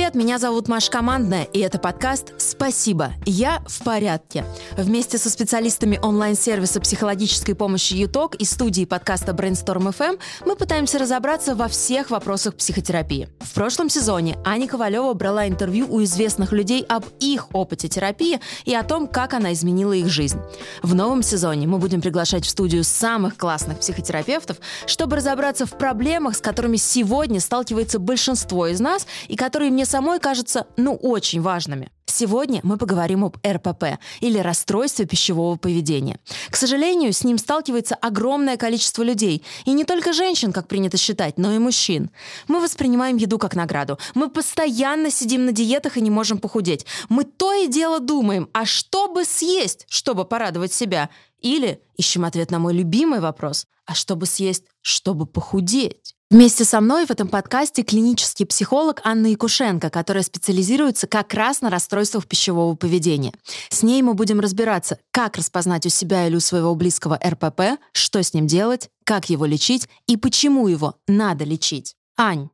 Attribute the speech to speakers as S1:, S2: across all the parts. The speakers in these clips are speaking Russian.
S1: Привет, меня зовут Маша Командная, и это подкаст «Спасибо, я в порядке». Вместе со специалистами онлайн-сервиса психологической помощи ЮТОК и студии подкаста Brainstorm FM мы пытаемся разобраться во всех вопросах психотерапии. В прошлом сезоне Аня Ковалева брала интервью у известных людей об их опыте терапии и о том, как она изменила их жизнь. В новом сезоне мы будем приглашать в студию самых классных психотерапевтов, чтобы разобраться в проблемах, с которыми сегодня сталкивается большинство из нас и которые мне самой кажутся, ну, очень важными. Сегодня мы поговорим об РПП или расстройстве пищевого поведения. К сожалению, с ним сталкивается огромное количество людей. И не только женщин, как принято считать, но и мужчин. Мы воспринимаем еду как награду. Мы постоянно сидим на диетах и не можем похудеть. Мы то и дело думаем, а что бы съесть, чтобы порадовать себя? Или ищем ответ на мой любимый вопрос, а чтобы съесть, чтобы похудеть? Вместе со мной в этом подкасте клинический психолог Анна Якушенко, которая специализируется как раз на расстройствах пищевого поведения. С ней мы будем разбираться, как распознать у себя или у своего близкого РПП, что с ним делать, как его лечить и почему его надо лечить. Ань,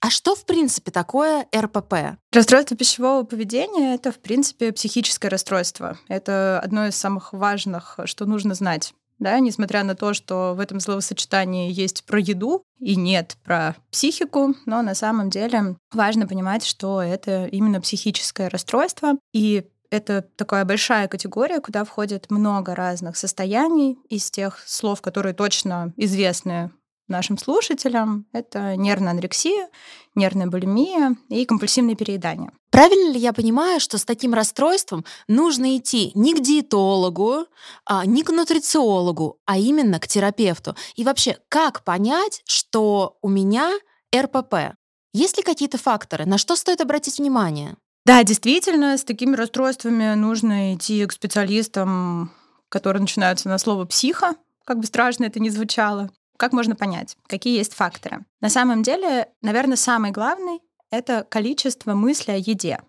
S1: а что, в принципе, такое РПП?
S2: Расстройство пищевого поведения — это, в принципе, психическое расстройство. Это одно из самых важных, что нужно знать да, несмотря на то, что в этом словосочетании есть про еду и нет про психику, но на самом деле важно понимать, что это именно психическое расстройство, и это такая большая категория, куда входит много разных состояний из тех слов, которые точно известны нашим слушателям. Это нервная анорексия, нервная булимия и компульсивное переедание.
S1: Правильно ли я понимаю, что с таким расстройством нужно идти не к диетологу, а не к нутрициологу, а именно к терапевту? И вообще, как понять, что у меня РПП? Есть ли какие-то факторы, на что стоит обратить внимание?
S2: Да, действительно, с такими расстройствами нужно идти к специалистам, которые начинаются на слово «психо», как бы страшно это ни звучало. Как можно понять, какие есть факторы? На самом деле, наверное, самый главный — это количество мыслей о еде.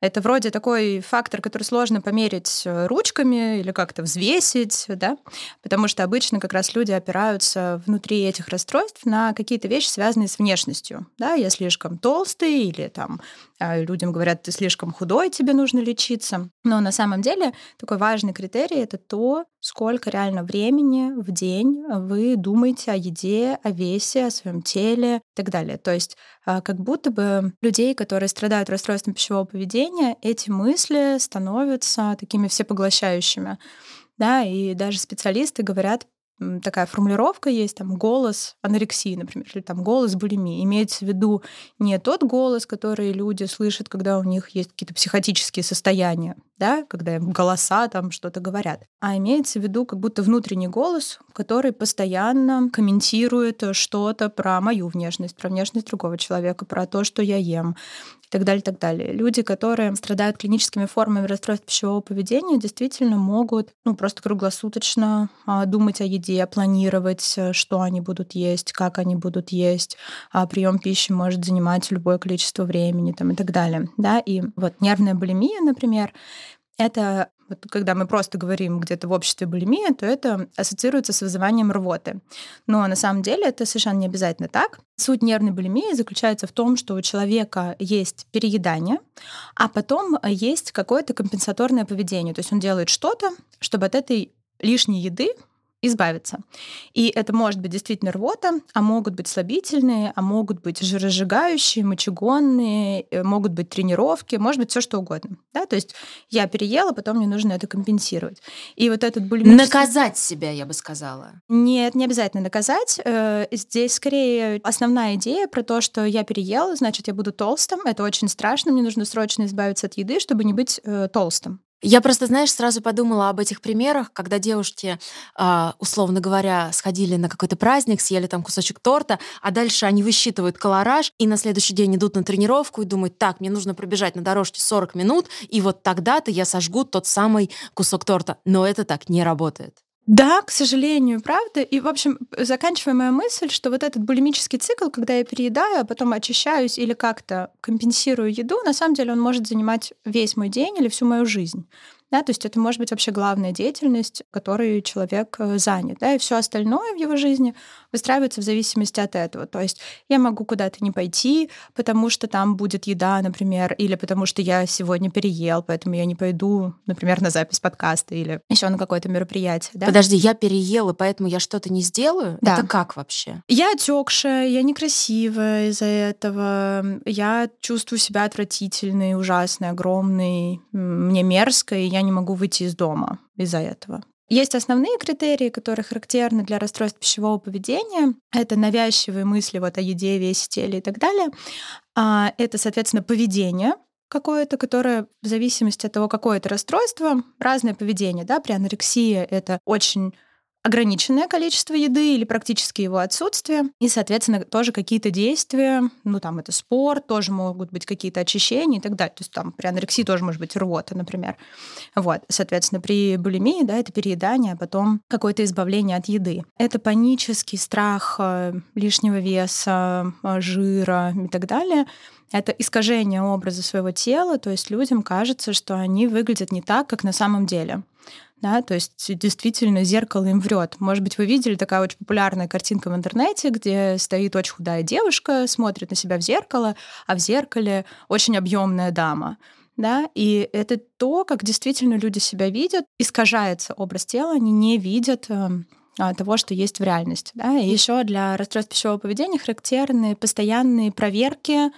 S2: Это вроде такой фактор, который сложно померить э, ручками или как-то взвесить, да, потому что обычно как раз люди опираются внутри этих расстройств на какие-то вещи, связанные с внешностью. Да, я слишком толстый или там людям говорят, ты слишком худой, тебе нужно лечиться. Но на самом деле такой важный критерий — это то, сколько реально времени в день вы думаете о еде, о весе, о своем теле и так далее. То есть а, как будто бы людей, которые страдают расстройством пищевого поведения, эти мысли становятся такими всепоглощающими. Да, и даже специалисты говорят такая формулировка есть, там, голос анорексии, например, или там голос булимии. Имеется в виду не тот голос, который люди слышат, когда у них есть какие-то психотические состояния, да, когда им голоса там что-то говорят, а имеется в виду как будто внутренний голос, который постоянно комментирует что-то про мою внешность, про внешность другого человека, про то, что я ем, и так далее, и так далее. Люди, которые страдают клиническими формами расстройств пищевого поведения, действительно могут ну, просто круглосуточно а, думать о еде, планировать, э, что они будут есть, как они будут есть. А прием пищи может занимать любое количество времени там, и так далее. Да? И вот нервная булимия, например, это вот когда мы просто говорим где-то в обществе булимия, то это ассоциируется с вызыванием рвоты. Но на самом деле это совершенно не обязательно так. Суть нервной булимии заключается в том, что у человека есть переедание, а потом есть какое-то компенсаторное поведение. То есть он делает что-то, чтобы от этой лишней еды избавиться. И это может быть действительно рвота, а могут быть слабительные, а могут быть жиросжигающие, мочегонные, э, могут быть тренировки, может быть все что угодно. Да? То есть я переела, потом мне нужно это компенсировать. И вот этот булимический...
S1: Наказать себя, я бы сказала.
S2: Нет, не обязательно наказать. Э, здесь скорее основная идея про то, что я переела, значит, я буду толстым. Это очень страшно, мне нужно срочно избавиться от еды, чтобы не быть э, толстым.
S1: Я просто, знаешь, сразу подумала об этих примерах, когда девушки, а, условно говоря, сходили на какой-то праздник, съели там кусочек торта, а дальше они высчитывают колораж и на следующий день идут на тренировку и думают, так, мне нужно пробежать на дорожке 40 минут, и вот тогда-то я сожгу тот самый кусок торта. Но это так не работает.
S2: Да, к сожалению, правда. И, в общем, заканчивая моя мысль, что вот этот булимический цикл, когда я переедаю, а потом очищаюсь или как-то компенсирую еду, на самом деле он может занимать весь мой день или всю мою жизнь. Да, то есть это может быть вообще главная деятельность, которой человек э, занят. Да, и все остальное в его жизни выстраивается в зависимости от этого. То есть я могу куда-то не пойти, потому что там будет еда, например, или потому что я сегодня переел, поэтому я не пойду, например, на запись подкаста или еще на какое-то мероприятие. Да?
S1: Подожди, я переел, и поэтому я что-то не сделаю?
S2: Да.
S1: Это как вообще?
S2: Я отекшая, я некрасивая из-за этого, я чувствую себя отвратительной, ужасной, огромной, мне мерзко, и я не могу выйти из дома из-за этого. Есть основные критерии, которые характерны для расстройств пищевого поведения. Это навязчивые мысли вот о еде, весе, теле и так далее. А это, соответственно, поведение, какое-то, которое в зависимости от того, какое это расстройство, разное поведение. Да? При анорексии это очень ограниченное количество еды или практически его отсутствие. И, соответственно, тоже какие-то действия, ну там это спорт, тоже могут быть какие-то очищения и так далее. То есть там при анорексии тоже может быть рвота, например. Вот, соответственно, при булимии, да, это переедание, а потом какое-то избавление от еды. Это панический страх э, лишнего веса, э, жира и так далее это искажение образа своего тела, то есть людям кажется, что они выглядят не так, как на самом деле да, то есть действительно зеркало им врет. Может быть, вы видели такая очень популярная картинка в интернете, где стоит очень худая девушка, смотрит на себя в зеркало, а в зеркале очень объемная дама. Да, и это то, как действительно люди себя видят, искажается образ тела, они не видят эм, а, того, что есть в реальности. Да? И еще для расстройств пищевого поведения характерны постоянные проверки,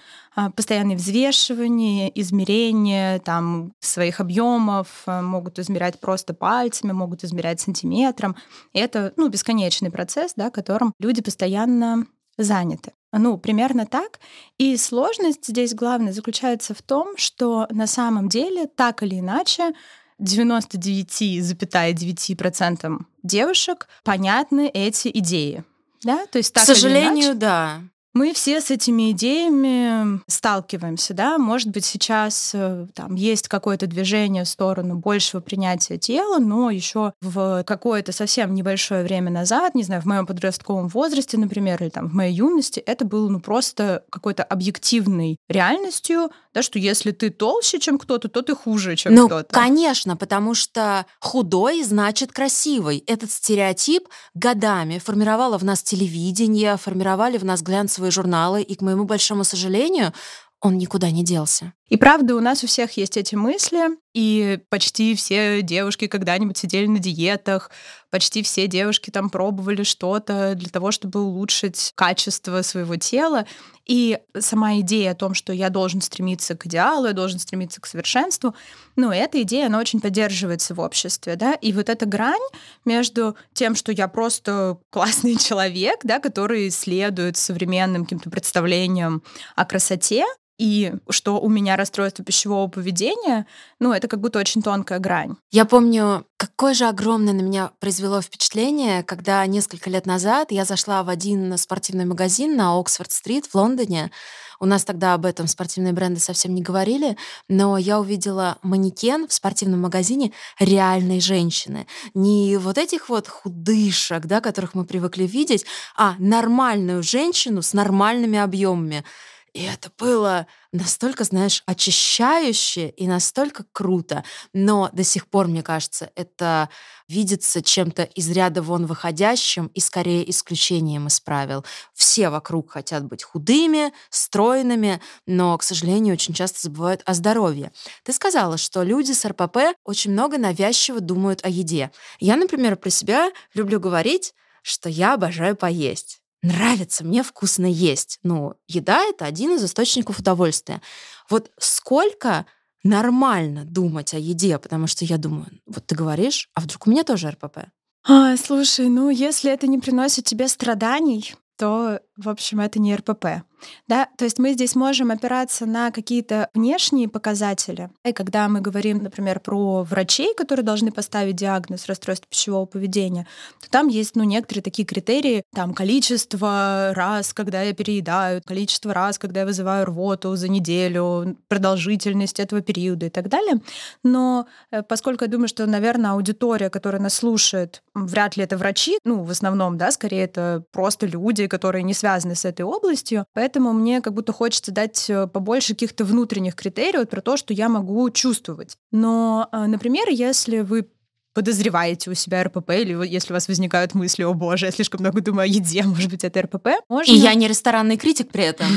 S2: постоянные взвешивания, измерения там, своих объемов, а, могут измерять просто пальцами, могут измерять сантиметром. И это ну, бесконечный процесс, да, которым люди постоянно заняты. Ну, примерно так. И сложность здесь главная заключается в том, что на самом деле так или иначе 99,9% девушек понятны эти идеи. Да? То есть, так
S1: К сожалению, иначе, да.
S2: Мы все с этими идеями сталкиваемся, да, может быть, сейчас э, там есть какое-то движение в сторону большего принятия тела, но еще в какое-то совсем небольшое время назад, не знаю, в моем подростковом возрасте, например, или там в моей юности, это было ну просто какой-то объективной реальностью, да, что если ты толще, чем кто-то, то ты хуже, чем
S1: ну,
S2: кто-то.
S1: конечно, потому что худой значит красивый. Этот стереотип годами формировало в нас телевидение, формировали в нас глянцевые глянцевые журналы, и, к моему большому сожалению, он никуда не делся.
S2: И правда, у нас у всех есть эти мысли, и почти все девушки когда-нибудь сидели на диетах, почти все девушки там пробовали что-то для того, чтобы улучшить качество своего тела. И сама идея о том, что я должен стремиться к идеалу, я должен стремиться к совершенству, ну, эта идея, она очень поддерживается в обществе, да, и вот эта грань между тем, что я просто классный человек, да, который следует современным каким-то представлениям о красоте, и что у меня расстройство пищевого поведения, ну, это как будто очень тонкая грань.
S1: Я помню, какое же огромное на меня произвело впечатление, когда несколько лет назад я зашла в один спортивный магазин на Оксфорд-стрит в Лондоне. У нас тогда об этом спортивные бренды совсем не говорили, но я увидела манекен в спортивном магазине реальной женщины. Не вот этих вот худышек, да, которых мы привыкли видеть, а нормальную женщину с нормальными объемами. И это было настолько, знаешь, очищающе и настолько круто. Но до сих пор, мне кажется, это видится чем-то из ряда вон выходящим и скорее исключением из правил. Все вокруг хотят быть худыми, стройными, но, к сожалению, очень часто забывают о здоровье. Ты сказала, что люди с РПП очень много навязчиво думают о еде. Я, например, про себя люблю говорить, что я обожаю поесть нравится мне вкусно есть. Ну, еда — это один из источников удовольствия. Вот сколько нормально думать о еде, потому что я думаю, вот ты говоришь, а вдруг у меня тоже РПП?
S2: А, слушай, ну если это не приносит тебе страданий, то, в общем, это не РПП. Да? То есть мы здесь можем опираться на какие-то внешние показатели. И когда мы говорим, например, про врачей, которые должны поставить диагноз расстройства пищевого поведения, то там есть ну, некоторые такие критерии, там количество раз, когда я переедаю, количество раз, когда я вызываю рвоту за неделю, продолжительность этого периода и так далее. Но э, поскольку я думаю, что, наверное, аудитория, которая нас слушает, вряд ли это врачи, ну, в основном, да, скорее это просто люди, которые не связаны с этой областью, поэтому поэтому мне как будто хочется дать э, побольше каких-то внутренних критериев про то, что я могу чувствовать. Но, э, например, если вы подозреваете у себя РПП, или если у вас возникают мысли, о боже, я слишком много думаю о еде, может быть, это РПП. Можно...
S1: И я не ресторанный критик при этом.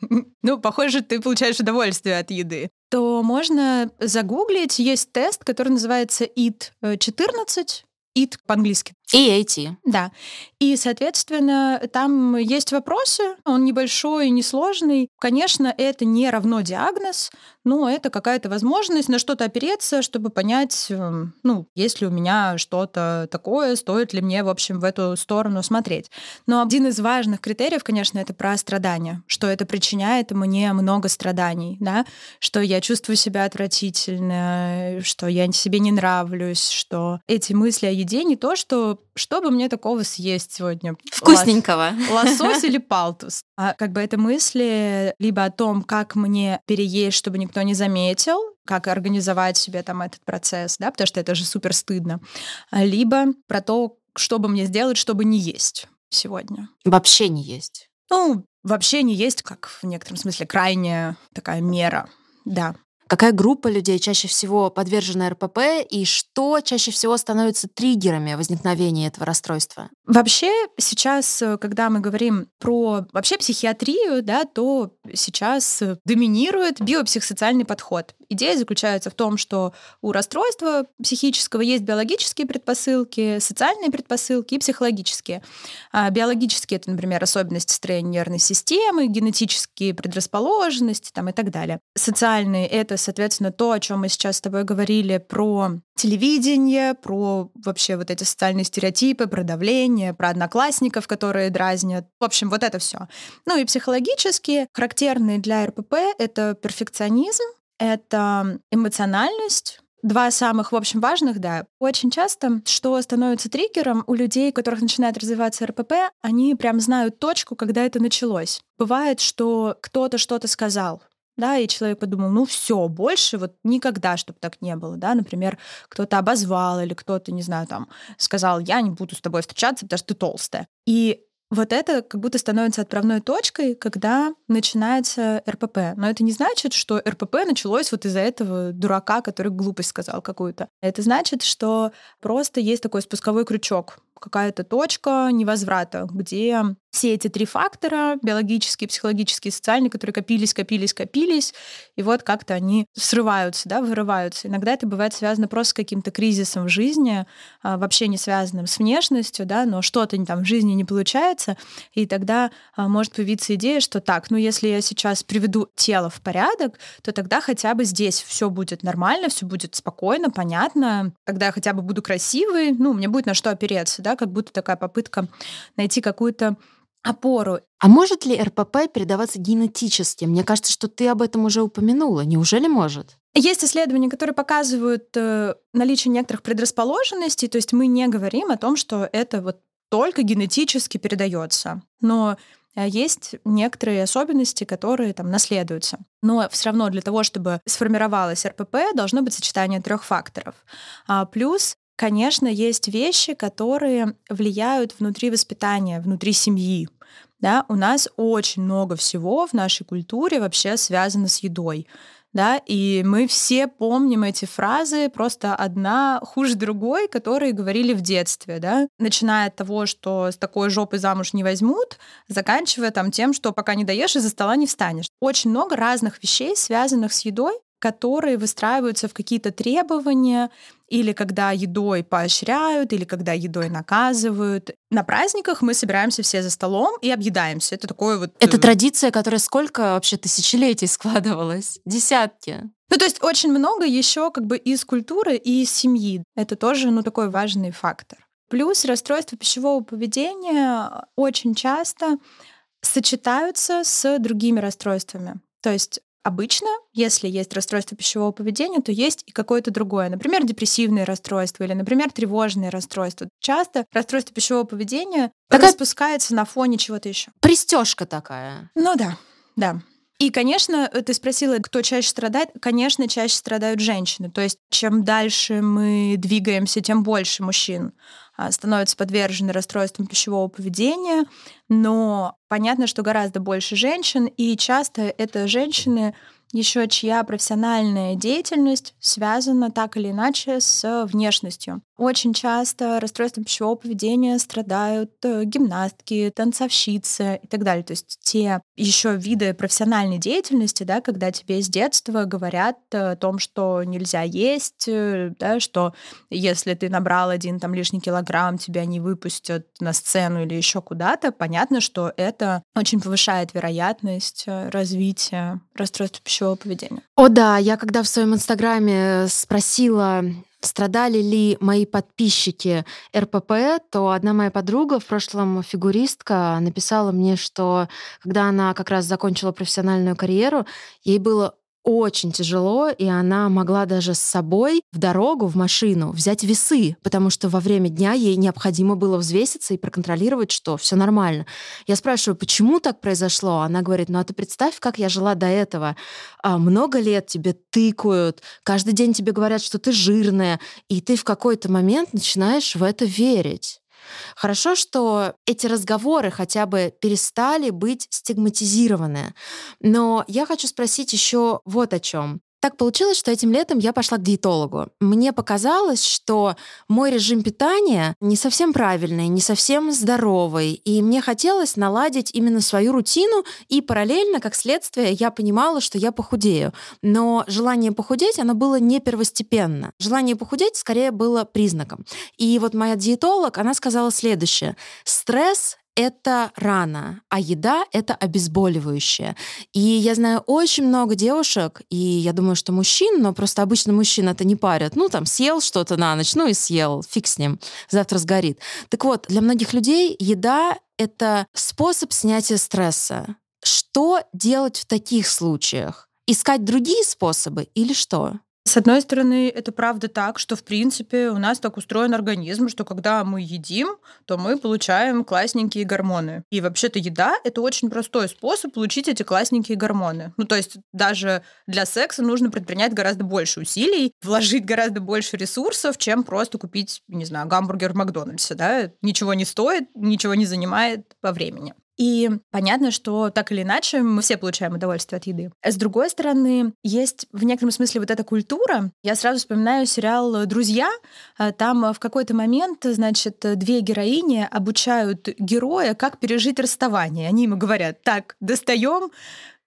S2: Ну, похоже, ты получаешь удовольствие от еды. То можно загуглить, есть тест, который называется IT-14, IT по-английски.
S1: EAT.
S2: Да. И, соответственно, там есть вопросы, он небольшой и несложный. Конечно, это не равно диагноз, но это какая-то возможность на что-то опереться, чтобы понять, эм, ну, есть ли у меня что-то такое, стоит ли мне, в общем, в эту сторону смотреть. Но один из важных критериев, конечно, это про страдания, что это причиняет мне много страданий, да, что я чувствую себя отвратительно, что я себе не нравлюсь, что эти мысли о еде не то, что что бы мне такого съесть сегодня?
S1: Вкусненького.
S2: Лосось или палтус? А как бы это мысли либо о том, как мне переесть, чтобы никто не заметил, как организовать себе там этот процесс, да, потому что это же супер стыдно, а либо про то, что бы мне сделать, чтобы не есть сегодня.
S1: Вообще не есть.
S2: Ну, вообще не есть, как в некотором смысле крайняя такая мера, да.
S1: Какая группа людей чаще всего подвержена РПП и что чаще всего становится триггерами возникновения этого расстройства?
S2: Вообще сейчас, э, когда мы говорим про вообще психиатрию, да, то сейчас доминирует биопсихосоциальный подход. Идея заключается в том, что у расстройства психического есть биологические предпосылки, социальные предпосылки и психологические. А биологические — это, например, особенности строения нервной системы, генетические предрасположенности там, и так далее. Социальные — это, соответственно, то, о чем мы сейчас с тобой говорили про телевидение, про вообще вот эти социальные стереотипы, про давление, про одноклассников, которые дразнят. В общем, вот это все. Ну и психологические, характерные для РПП — это перфекционизм, это эмоциональность, Два самых, в общем, важных, да. Очень часто, что становится триггером у людей, у которых начинает развиваться РПП, они прям знают точку, когда это началось. Бывает, что кто-то что-то сказал, да, и человек подумал, ну все, больше вот никогда, чтобы так не было, да, например, кто-то обозвал или кто-то, не знаю, там, сказал, я не буду с тобой встречаться, потому что ты толстая. И вот это как будто становится отправной точкой, когда начинается РПП. Но это не значит, что РПП началось вот из-за этого дурака, который глупость сказал какую-то. Это значит, что просто есть такой спусковой крючок, какая-то точка невозврата, где все эти три фактора, биологические, психологические, социальные, которые копились, копились, копились, и вот как-то они срываются, да, вырываются. Иногда это бывает связано просто с каким-то кризисом в жизни, а, вообще не связанным с внешностью, да, но что-то там в жизни не получается, и тогда а, может появиться идея, что так, ну если я сейчас приведу тело в порядок, то тогда хотя бы здесь все будет нормально, все будет спокойно, понятно, тогда я хотя бы буду красивый, ну, мне будет на что опереться, да, как будто такая попытка найти какую-то опору.
S1: А может ли РПП передаваться генетически? Мне кажется, что ты об этом уже упомянула. Неужели может?
S2: Есть исследования, которые показывают э, наличие некоторых предрасположенностей, то есть мы не говорим о том, что это вот только генетически передается. Но э, есть некоторые особенности, которые там наследуются. Но все равно для того, чтобы сформировалось РПП, должно быть сочетание трех факторов. А, плюс Конечно, есть вещи, которые влияют внутри воспитания, внутри семьи. Да, у нас очень много всего в нашей культуре вообще связано с едой. Да, и мы все помним эти фразы, просто одна хуже другой, которые говорили в детстве, да, начиная от того, что с такой жопой замуж не возьмут, заканчивая там тем, что пока не доешь, из-за стола не встанешь. Очень много разных вещей, связанных с едой, которые выстраиваются в какие-то требования, или когда едой поощряют, или когда едой наказывают. На праздниках мы собираемся все за столом и объедаемся. Это такое вот...
S1: Это э, традиция, которая сколько вообще тысячелетий складывалась? Десятки.
S2: Ну, то есть очень много еще как бы из культуры и из семьи. Это тоже, ну, такой важный фактор. Плюс расстройства пищевого поведения очень часто сочетаются с другими расстройствами. То есть Обычно, если есть расстройство пищевого поведения, то есть и какое-то другое, например, депрессивное расстройство или, например, тревожное расстройство. Часто расстройство пищевого поведения такая... распускается на фоне чего-то еще.
S1: Пристежка такая.
S2: Ну да, да. И, конечно, ты спросила, кто чаще страдает. Конечно, чаще страдают женщины. То есть, чем дальше мы двигаемся, тем больше мужчин становятся подвержены расстройствам пищевого поведения. Но понятно, что гораздо больше женщин, и часто это женщины еще чья профессиональная деятельность связана так или иначе с внешностью. Очень часто расстройством пищевого поведения страдают э, гимнастки, танцовщицы и так далее. То есть те еще виды профессиональной деятельности, да, когда тебе с детства говорят о том, что нельзя есть, э, да, что если ты набрал один там лишний килограмм, тебя не выпустят на сцену или еще куда-то, понятно, что это очень повышает вероятность э, развития расстройства пищевого поведения.
S1: О да, я когда в своем инстаграме спросила страдали ли мои подписчики РПП, то одна моя подруга, в прошлом фигуристка, написала мне, что когда она как раз закончила профессиональную карьеру, ей было очень тяжело, и она могла даже с собой в дорогу, в машину взять весы, потому что во время дня ей необходимо было взвеситься и проконтролировать, что все нормально. Я спрашиваю, почему так произошло? Она говорит, ну а ты представь, как я жила до этого. А, много лет тебе тыкают, каждый день тебе говорят, что ты жирная, и ты в какой-то момент начинаешь в это верить. Хорошо, что эти разговоры хотя бы перестали быть стигматизированы. Но я хочу спросить еще вот о чем. Так получилось, что этим летом я пошла к диетологу. Мне показалось, что мой режим питания не совсем правильный, не совсем здоровый, и мне хотелось наладить именно свою рутину, и параллельно, как следствие, я понимала, что я похудею. Но желание похудеть, оно было не первостепенно. Желание похудеть скорее было признаком. И вот моя диетолог, она сказала следующее. Стресс это рано, а еда — это обезболивающее. И я знаю очень много девушек, и я думаю, что мужчин, но просто обычно мужчин это не парят. Ну, там, съел что-то на ночь, ну и съел, фиг с ним, завтра сгорит. Так вот, для многих людей еда — это способ снятия стресса. Что делать в таких случаях? Искать другие способы или что?
S2: С одной стороны, это правда так, что, в принципе, у нас так устроен организм, что когда мы едим, то мы получаем классненькие гормоны. И вообще-то еда — это очень простой способ получить эти классненькие гормоны. Ну, то есть даже для секса нужно предпринять гораздо больше усилий, вложить гораздо больше ресурсов, чем просто купить, не знаю, гамбургер в Макдональдсе, да? Ничего не стоит, ничего не занимает по времени. И понятно, что так или иначе мы все получаем удовольствие от еды. С другой стороны, есть в некотором смысле вот эта культура. Я сразу вспоминаю сериал «Друзья». А, там в какой-то момент, значит, две героини обучают героя, как пережить расставание. Они ему говорят, так, достаем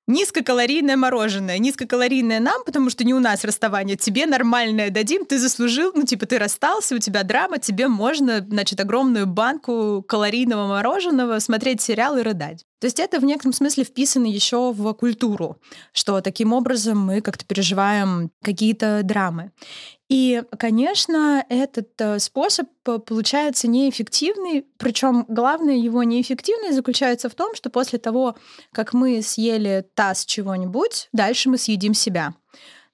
S2: Низкокалорийное мороженое. Низкокалорийное нам, потому что не у нас расставание. Тебе нормальное дадим, ты заслужил. Ну, типа, ты расстался, у тебя драма, тебе можно, значит, огромную банку калорийного мороженого, смотреть сериал и рыдать. То есть это в некотором смысле вписано еще в культуру, что таким образом мы как-то переживаем какие-то драмы. И, конечно, этот э, способ э, получается неэффективный, причем главное его неэффективность заключается в том, что после того, как мы съели таз чего-нибудь, дальше мы съедим себя.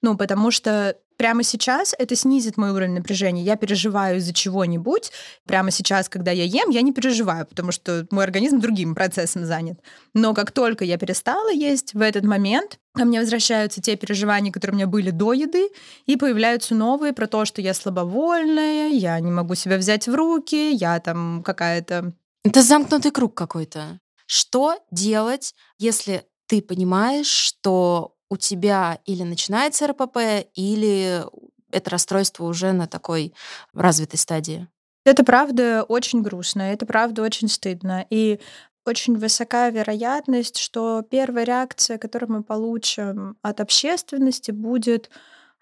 S2: Ну, потому что прямо сейчас это снизит мой уровень напряжения. Я переживаю из-за чего-нибудь. Прямо сейчас, когда я ем, я не переживаю, потому что мой организм другим процессом занят. Но как только я перестала есть, в этот момент ко мне возвращаются те переживания, которые у меня были до еды, и появляются новые про то, что я слабовольная, я не могу себя взять в руки, я там какая-то...
S1: Это замкнутый круг какой-то. Что делать, если ты понимаешь, что у тебя или начинается РПП, или это расстройство уже на такой развитой стадии?
S2: Это правда очень грустно, это правда очень стыдно. И очень высока вероятность, что первая реакция, которую мы получим от общественности, будет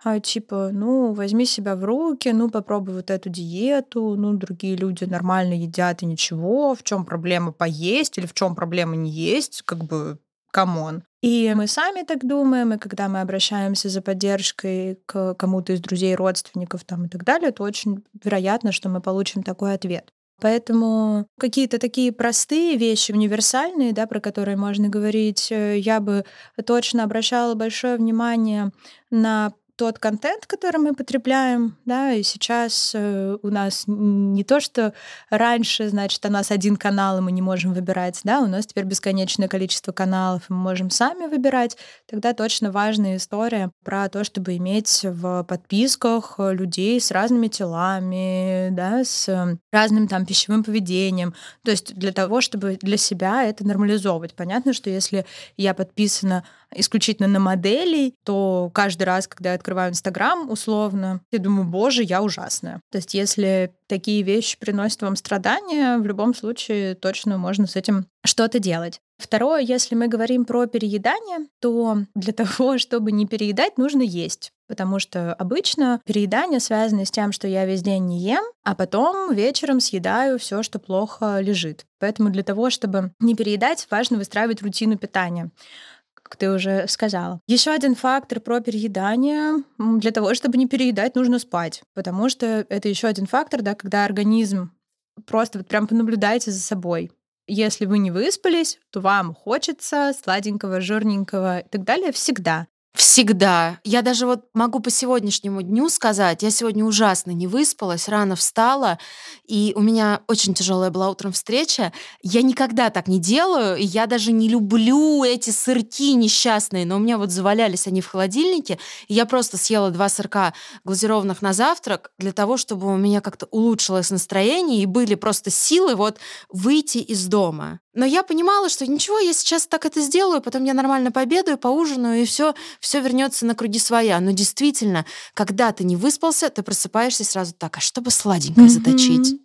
S2: а, типа, ну, возьми себя в руки, ну, попробуй вот эту диету, ну, другие люди нормально едят и ничего, в чем проблема поесть или в чем проблема не есть, как бы, come on. И мы сами так думаем, и когда мы обращаемся за поддержкой к кому-то из друзей, родственников там, и так далее, то очень вероятно, что мы получим такой ответ. Поэтому какие-то такие простые вещи, универсальные, да, про которые можно говорить, э, я бы точно обращала большое внимание на тот контент, который мы потребляем, да, и сейчас э, у нас не то, что раньше, значит, у нас один канал, и мы не можем выбирать, да, у нас теперь бесконечное количество каналов, и мы можем сами выбирать, тогда точно важная история про то, чтобы иметь в подписках людей с разными телами, да, с разным там пищевым поведением, то есть для того, чтобы для себя это нормализовывать. Понятно, что если я подписана исключительно на моделей, то каждый раз, когда я открываю Инстаграм, условно, я думаю, боже, я ужасная. То есть если такие вещи приносят вам страдания, в любом случае точно можно с этим что-то делать. Второе, если мы говорим про переедание, то для того, чтобы не переедать, нужно есть. Потому что обычно переедание связано с тем, что я весь день не ем, а потом вечером съедаю все, что плохо лежит. Поэтому для того, чтобы не переедать, важно выстраивать рутину питания как ты уже сказала. Еще один фактор про переедание. Для того, чтобы не переедать, нужно спать, потому что это еще один фактор, да, когда организм просто вот прям понаблюдайте за собой. Если вы не выспались, то вам хочется сладенького, жирненького и так далее всегда.
S1: Всегда. Я даже вот могу по сегодняшнему дню сказать, я сегодня ужасно не выспалась, рано встала, и у меня очень тяжелая была утром встреча. Я никогда так не делаю, и я даже не люблю эти сырки несчастные, но у меня вот завалялись они в холодильнике, и я просто съела два сырка глазированных на завтрак для того, чтобы у меня как-то улучшилось настроение, и были просто силы вот выйти из дома. Но я понимала, что ничего, я сейчас так это сделаю, потом я нормально пообедаю, поужинаю, и все, все вернется на круги своя. Но действительно, когда ты не выспался, ты просыпаешься сразу так, а чтобы сладенькое mm-hmm. заточить?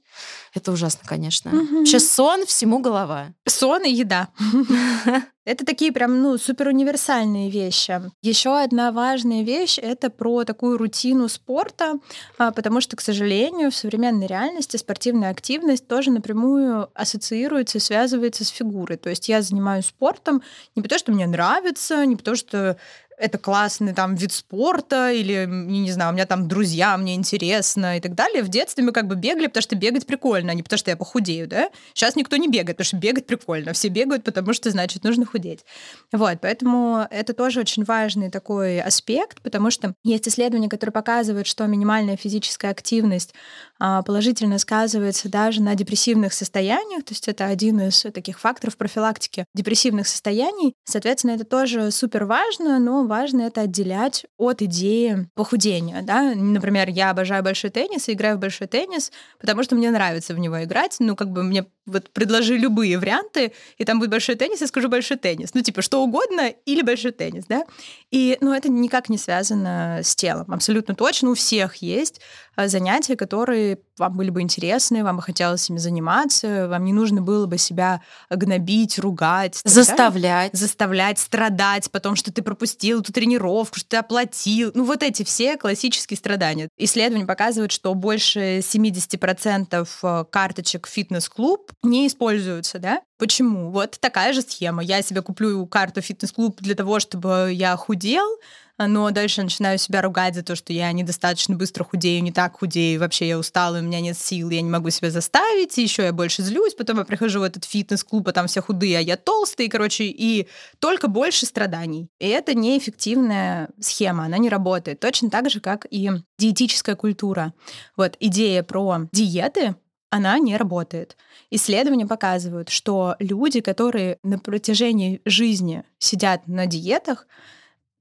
S1: Это ужасно, конечно. Угу. Вообще сон всему голова.
S2: Сон и еда. Это такие прям, ну, супер универсальные вещи. Еще одна важная вещь — это про такую рутину спорта, а, потому что, к сожалению, в современной реальности спортивная активность тоже напрямую ассоциируется и связывается с фигурой. То есть я занимаюсь спортом не потому, что мне нравится, не потому, что это классный там вид спорта, или, не знаю, у меня там друзья, мне интересно и так далее. В детстве мы как бы бегали, потому что бегать прикольно, а не потому что я похудею, да? Сейчас никто не бегает, потому что бегать прикольно. Все бегают, потому что, значит, нужно худеть. Вот, поэтому это тоже очень важный такой аспект, потому что есть исследования, которые показывают, что минимальная физическая активность а, положительно сказывается даже на депрессивных состояниях, то есть это один из таких факторов профилактики депрессивных состояний. Соответственно, это тоже супер важно, но важно это отделять от идеи похудения. Да? Например, я обожаю большой теннис и играю в большой теннис, потому что мне нравится в него играть. Ну, как бы мне вот предложи любые варианты, и там будет большой теннис, я скажу большой теннис. Ну, типа, что угодно или большой теннис, да? И, ну, это никак не связано с телом. Абсолютно точно у всех есть а, занятия, которые вам были бы интересны, вам бы хотелось ими заниматься, вам не нужно было бы себя гнобить, ругать.
S1: Заставлять.
S2: Да? Заставлять, страдать, потом, что ты пропустил эту тренировку, что ты оплатил. Ну, вот эти все классические страдания. Исследования показывают, что больше 70% э, карточек фитнес-клуб не используются, да? Почему? Вот такая же схема. Я себе куплю карту фитнес-клуб для того, чтобы я худел, но дальше начинаю себя ругать за то, что я недостаточно быстро худею, не так худею, вообще я устала, у меня нет сил, я не могу себя заставить, и еще я больше злюсь, потом я прихожу в этот фитнес-клуб, а там все худые, а я толстый, короче, и только больше страданий. И это неэффективная схема, она не работает. Точно так же, как и диетическая культура. Вот идея про диеты, она не работает. Исследования показывают, что люди, которые на протяжении жизни сидят на диетах,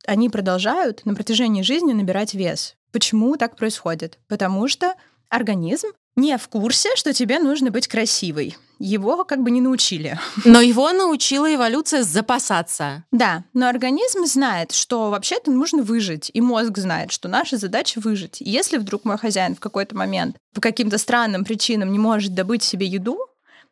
S2: они продолжают на протяжении жизни набирать вес. Почему так происходит? Потому что организм не в курсе, что тебе нужно быть красивой. Его как бы не научили.
S1: Но его научила эволюция запасаться.
S2: Да, но организм знает, что вообще-то нужно выжить, и мозг знает, что наша задача выжить. И если вдруг мой хозяин в какой-то момент по каким-то странным причинам не может добыть себе еду,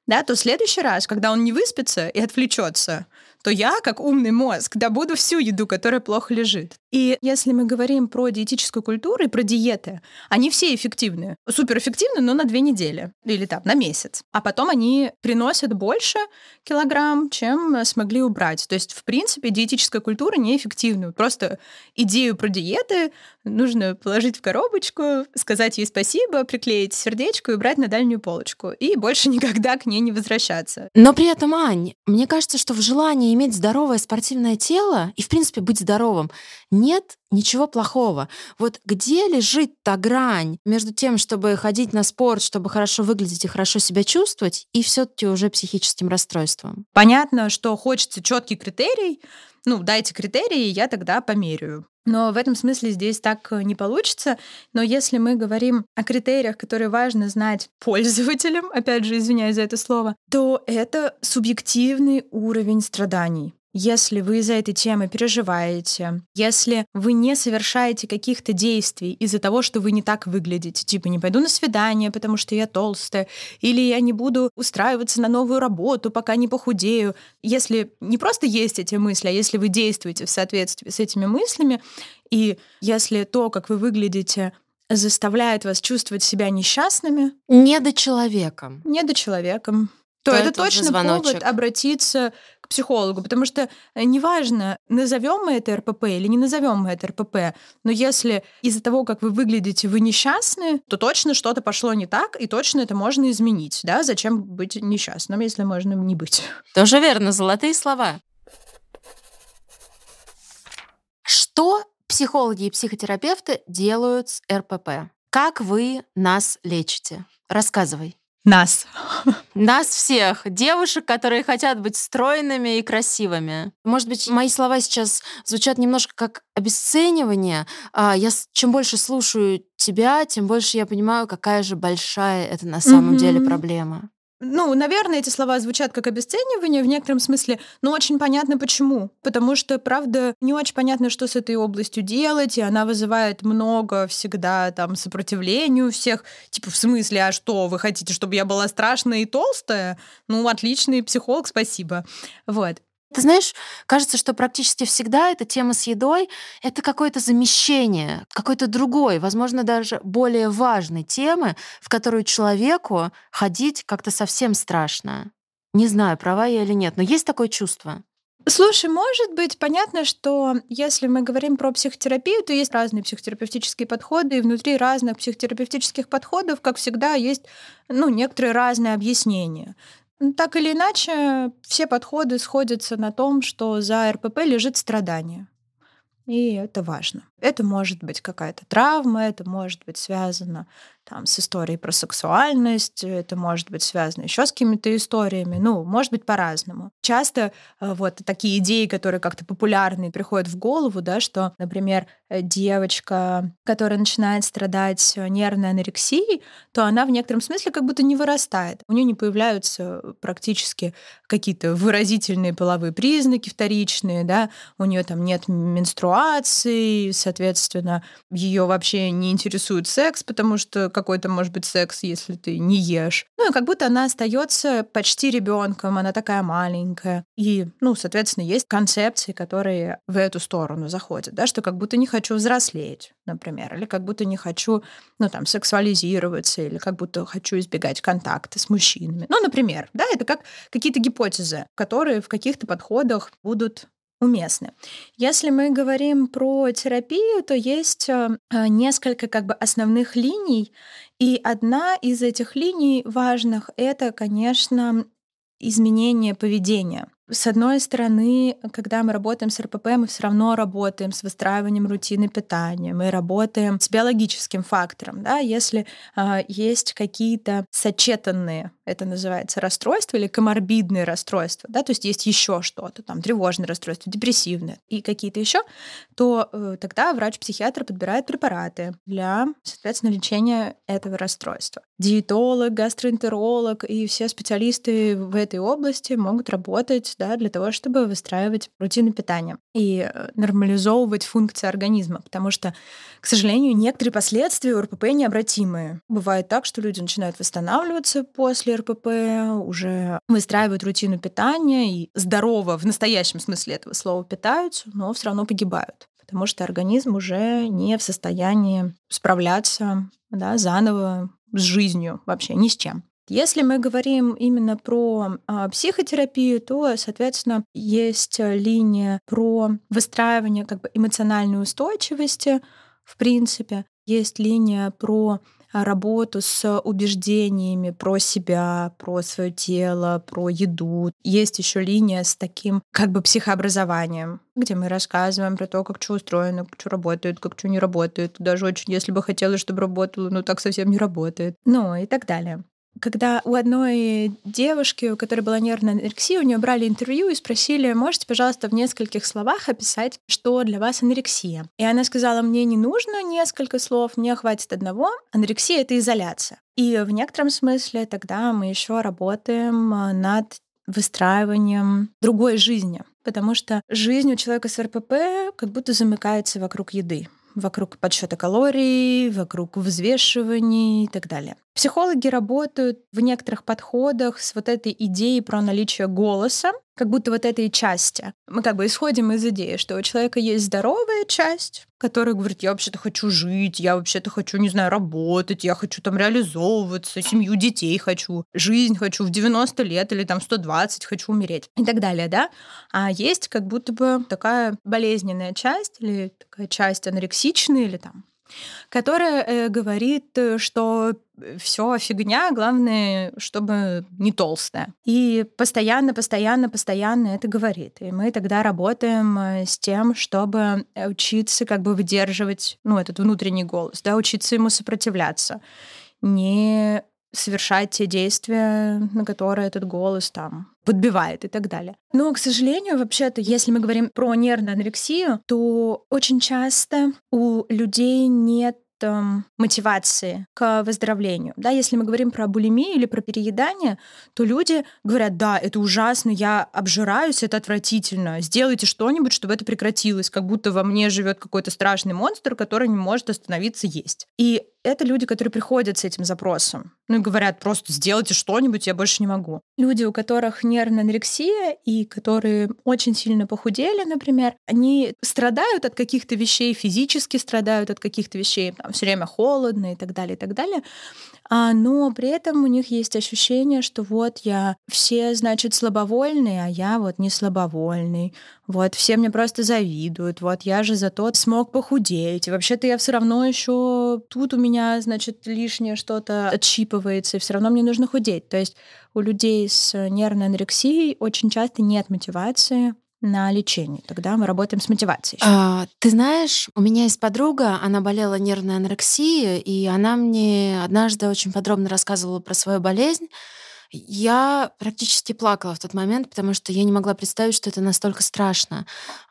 S2: да, то в следующий раз, когда он не выспится и отвлечется, то я, как умный мозг, добуду всю еду, которая плохо лежит. И если мы говорим про диетическую культуру и про диеты, они все эффективны. Суперэффективны, но на две недели или там на месяц. А потом они приносят больше килограмм, чем смогли убрать. То есть, в принципе, диетическая культура неэффективна. Просто идею про диеты нужно положить в коробочку, сказать ей спасибо, приклеить сердечко и убрать на дальнюю полочку. И больше никогда к ней не возвращаться.
S1: Но при этом, Ань, мне кажется, что в желании иметь здоровое спортивное тело и, в принципе, быть здоровым, нет ничего плохого. Вот где лежит та грань между тем, чтобы ходить на спорт, чтобы хорошо выглядеть и хорошо себя чувствовать, и все-таки уже психическим расстройством?
S2: Понятно, что хочется четкий критерий. Ну, дайте критерии, я тогда померяю. Но в этом смысле здесь так э, не получится. Но если мы говорим о критериях, которые важно знать пользователям, опять же, извиняюсь за это слово, то это субъективный уровень страданий. Если вы из-за этой темы переживаете, если вы не совершаете каких-то действий из-за того, что вы не так выглядите, типа не пойду на свидание, потому что я толстая, или я не буду устраиваться на новую работу, пока не похудею. Если не просто есть эти мысли, а если вы действуете в соответствии с этими мыслями, и если то, как вы выглядите, заставляет вас чувствовать себя несчастными.
S1: Недочеловеком.
S2: Недочеловеком то, то это, это точно повод обратиться к психологу, потому что э, неважно, назовем мы это РПП или не назовем мы это РПП, но если из-за того, как вы выглядите, вы несчастны, то точно что-то пошло не так, и точно это можно изменить. Да? Зачем быть несчастным, если можно не быть?
S1: Тоже верно, золотые слова. Что психологи и психотерапевты делают с РПП? Как вы нас лечите? Рассказывай.
S2: Нас.
S1: Нас всех. Девушек, которые хотят быть стройными и красивыми. Может быть, мои слова сейчас звучат немножко как обесценивание. А я чем больше слушаю тебя, тем больше я понимаю, какая же большая это на самом mm-hmm. деле проблема.
S2: Ну, наверное, эти слова звучат как обесценивание в некотором смысле, но очень понятно почему. Потому что, правда, не очень понятно, что с этой областью делать, и она вызывает много всегда там сопротивления у всех. Типа, в смысле, а что, вы хотите, чтобы я была страшная и толстая? Ну, отличный психолог, спасибо. Вот.
S1: Ты знаешь, кажется, что практически всегда эта тема с едой — это какое-то замещение какой-то другой, возможно, даже более важной темы, в которую человеку ходить как-то совсем страшно. Не знаю, права я или нет, но есть такое чувство.
S2: Слушай, может быть, понятно, что если мы говорим про психотерапию, то есть разные психотерапевтические подходы, и внутри разных психотерапевтических подходов, как всегда, есть ну, некоторые разные объяснения. Так или иначе, все подходы сходятся на том, что за РПП лежит страдание. И это важно. Это может быть какая-то травма, это может быть связано там, с историей про сексуальность, это может быть связано еще с какими-то историями, ну, может быть, по-разному. Часто э, вот такие идеи, которые как-то популярные, приходят в голову, да, что, например, э, девочка, которая начинает страдать нервной анорексией, то она в некотором смысле как будто не вырастает. У нее не появляются практически какие-то выразительные половые признаки вторичные, да, у нее там нет менструации, соответственно, ее вообще не интересует секс, потому что какой-то, может быть, секс, если ты не ешь. Ну и как будто она остается почти ребенком, она такая маленькая. И, ну, соответственно, есть концепции, которые в эту сторону заходят, да, что как будто не хочу взрослеть, например, или как будто не хочу, ну, там, сексуализироваться, или как будто хочу избегать контакта с мужчинами. Ну, например, да, это как какие-то гипотезы, которые в каких-то подходах будут уместны. Если мы говорим про терапию, то есть э, э, несколько как бы основных линий, и одна из этих линий важных — это, конечно, изменение поведения. С одной стороны, когда мы работаем с РПП, мы все равно работаем с выстраиванием рутины питания, мы работаем с биологическим фактором. Да? Если э, есть какие-то сочетанные, это называется расстройства или коморбидные расстройства, да? то есть есть еще что-то, там тревожное расстройство, депрессивное и какие-то еще, то э, тогда врач-психиатр подбирает препараты для, соответственно, лечения этого расстройства. Диетолог, гастроэнтеролог и все специалисты в этой области могут работать да, для того, чтобы выстраивать рутину питания и э, нормализовывать функции организма, потому что, к сожалению, некоторые последствия РПП необратимые. Бывает так, что люди начинают восстанавливаться после РПП, уже выстраивают рутину питания и здорово в настоящем смысле этого слова питаются, но все равно погибают потому что организм уже не в состоянии справляться да, заново с жизнью вообще, ни с чем. Если мы говорим именно про а, психотерапию, то, соответственно, есть линия про выстраивание как бы эмоциональной устойчивости, в принципе, есть линия про работу с убеждениями про себя, про свое тело, про еду. Есть еще линия с таким как бы психообразованием, где мы рассказываем про то, как что устроено, как что работает, как что не работает. Даже очень, если бы хотелось, чтобы работало, но так совсем не работает. Ну и так далее когда у одной девушки, у которой была нервная анорексия, у нее брали интервью и спросили, можете, пожалуйста, в нескольких словах описать, что для вас анорексия? И она сказала, мне не нужно несколько слов, мне хватит одного. Анорексия — это изоляция. И в некотором смысле тогда мы еще работаем а, над выстраиванием другой жизни, потому что жизнь у человека с РПП как будто замыкается вокруг еды вокруг подсчета калорий, вокруг взвешиваний и так далее. Психологи работают в некоторых подходах с вот этой идеей про наличие голоса, как будто вот этой части. Мы как бы исходим из идеи, что у человека есть здоровая часть, которая говорит, я вообще-то хочу жить, я вообще-то хочу, не знаю, работать, я хочу там реализовываться, семью детей хочу, жизнь хочу в 90 лет или там 120 хочу умереть и так далее, да? А есть как будто бы такая болезненная часть или такая часть анорексичная или там которая э, говорит, э, что все фигня, главное, чтобы не толстая. И постоянно, постоянно, постоянно это говорит. И мы тогда работаем э, с тем, чтобы учиться как бы выдерживать, ну, этот внутренний голос, да, учиться ему сопротивляться, не совершать те действия, на которые этот голос там подбивает и так далее. Но, к сожалению, вообще-то, если мы говорим про нервную анорексию, то очень часто у людей нет эм, мотивации к выздоровлению. Да, если мы говорим про булимию или про переедание, то люди говорят, да, это ужасно, я обжираюсь, это отвратительно, сделайте что-нибудь, чтобы это прекратилось, как будто во мне живет какой-то страшный монстр, который не может остановиться есть. И это люди, которые приходят с этим запросом. Ну и говорят, просто сделайте что-нибудь, я больше не могу. Люди, у которых нервная анорексия и которые очень сильно похудели, например, они страдают от каких-то вещей, физически страдают от каких-то вещей, там все время холодно и так далее, и так далее. А, но при этом у них есть ощущение, что вот я все, значит, слабовольные, а я вот не слабовольный. Вот все мне просто завидуют. Вот я же зато смог похудеть. Вообще-то я все равно еще тут у меня, значит, лишнее что-то отщипывается, и все равно мне нужно худеть. То есть у людей с нервной анорексией очень часто нет мотивации на лечение. Тогда мы работаем с мотивацией.
S1: А, ты знаешь, у меня есть подруга, она болела нервной анорексией, и она мне однажды очень подробно рассказывала про свою болезнь. Я практически плакала в тот момент, потому что я не могла представить, что это настолько страшно.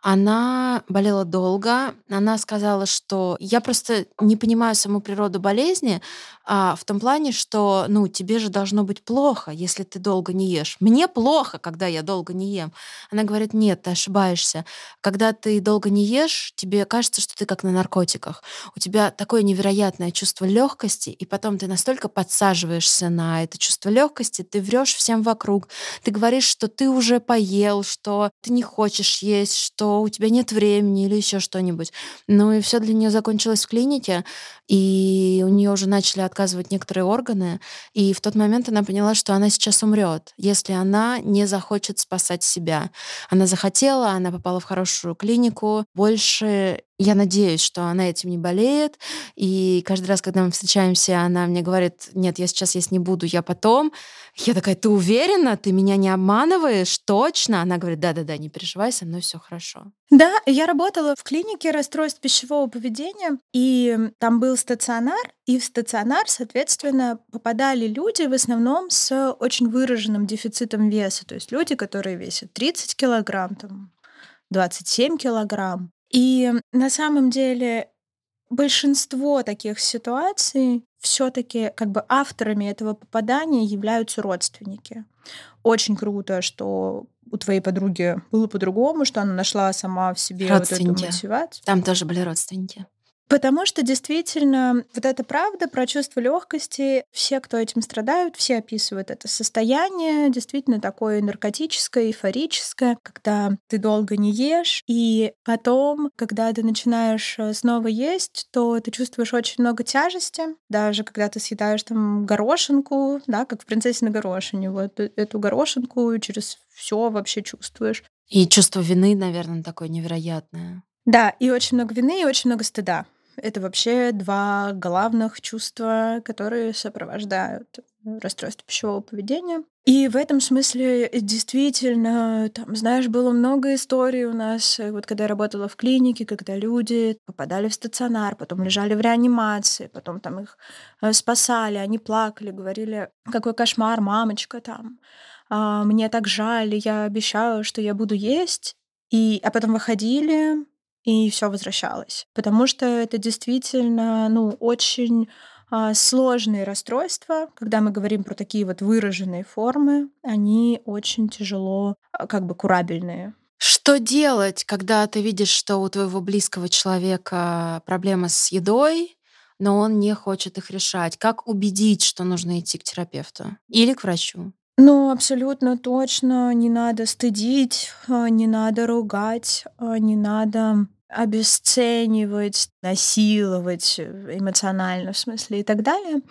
S1: Она болела долго. Она сказала, что я просто не понимаю саму природу болезни а, в том плане, что ну, тебе же должно быть плохо, если ты долго не ешь. Мне плохо, когда я долго не ем. Она говорит, нет, ты ошибаешься. Когда ты долго не ешь, тебе кажется, что ты как на наркотиках. У тебя такое невероятное чувство легкости, и потом ты настолько подсаживаешься на это чувство легкости, ты врешь всем вокруг, ты говоришь, что ты уже поел, что ты не хочешь есть, что у тебя нет времени или еще что-нибудь. Ну и все для нее закончилось в клинике, и у нее уже начали отказывать некоторые органы, и в тот момент она поняла, что она сейчас умрет, если она не захочет спасать себя. Она захотела, она попала в хорошую клинику, больше я надеюсь, что она этим не болеет. И каждый раз, когда мы встречаемся, она мне говорит, нет, я сейчас есть не буду, я потом. Я такая, ты уверена? Ты меня не обманываешь? Точно? Она говорит, да-да-да, не переживай, со мной все хорошо.
S2: Да, я работала в клинике расстройств пищевого поведения, и там был стационар, и в стационар, соответственно, попадали люди в основном с очень выраженным дефицитом веса, то есть люди, которые весят 30 килограмм, там, 27 килограмм. И на самом деле большинство таких ситуаций все-таки как бы авторами этого попадания являются родственники. Очень круто, что у твоей подруги было по-другому, что она нашла сама в себе вот эту мотивацию.
S1: Там тоже были родственники.
S2: Потому что действительно вот эта правда про чувство легкости, все, кто этим страдают, все описывают это состояние, действительно такое наркотическое, эйфорическое, когда ты долго не ешь, и потом, когда ты начинаешь э, снова есть, то ты чувствуешь очень много тяжести, даже когда ты съедаешь там горошинку, да, как в «Принцессе на горошине», вот э, эту горошинку через все вообще чувствуешь.
S1: И чувство вины, наверное, такое невероятное.
S2: Да, и очень много вины, и очень много стыда. Это вообще два главных чувства, которые сопровождают расстройство пищевого поведения. И в этом смысле действительно, там, знаешь, было много историй у нас, вот когда я работала в клинике, когда люди попадали в стационар, потом лежали в реанимации, потом там их э, спасали, они плакали, говорили, какой кошмар, мамочка там, а, мне так жаль, я обещаю, что я буду есть, и, а потом выходили, и все возвращалось. Потому что это действительно, ну, очень а, сложные расстройства, когда мы говорим про такие вот выраженные формы, они очень тяжело, а, как бы курабельные.
S1: Что делать, когда ты видишь, что у твоего близкого человека проблемы с едой, но он не хочет их решать? Как убедить, что нужно идти к терапевту или к врачу?
S2: Ну, абсолютно точно не надо стыдить, а, не надо ругать, не надо обесценивать, насиловать э, эмоционально, в смысле, и так далее.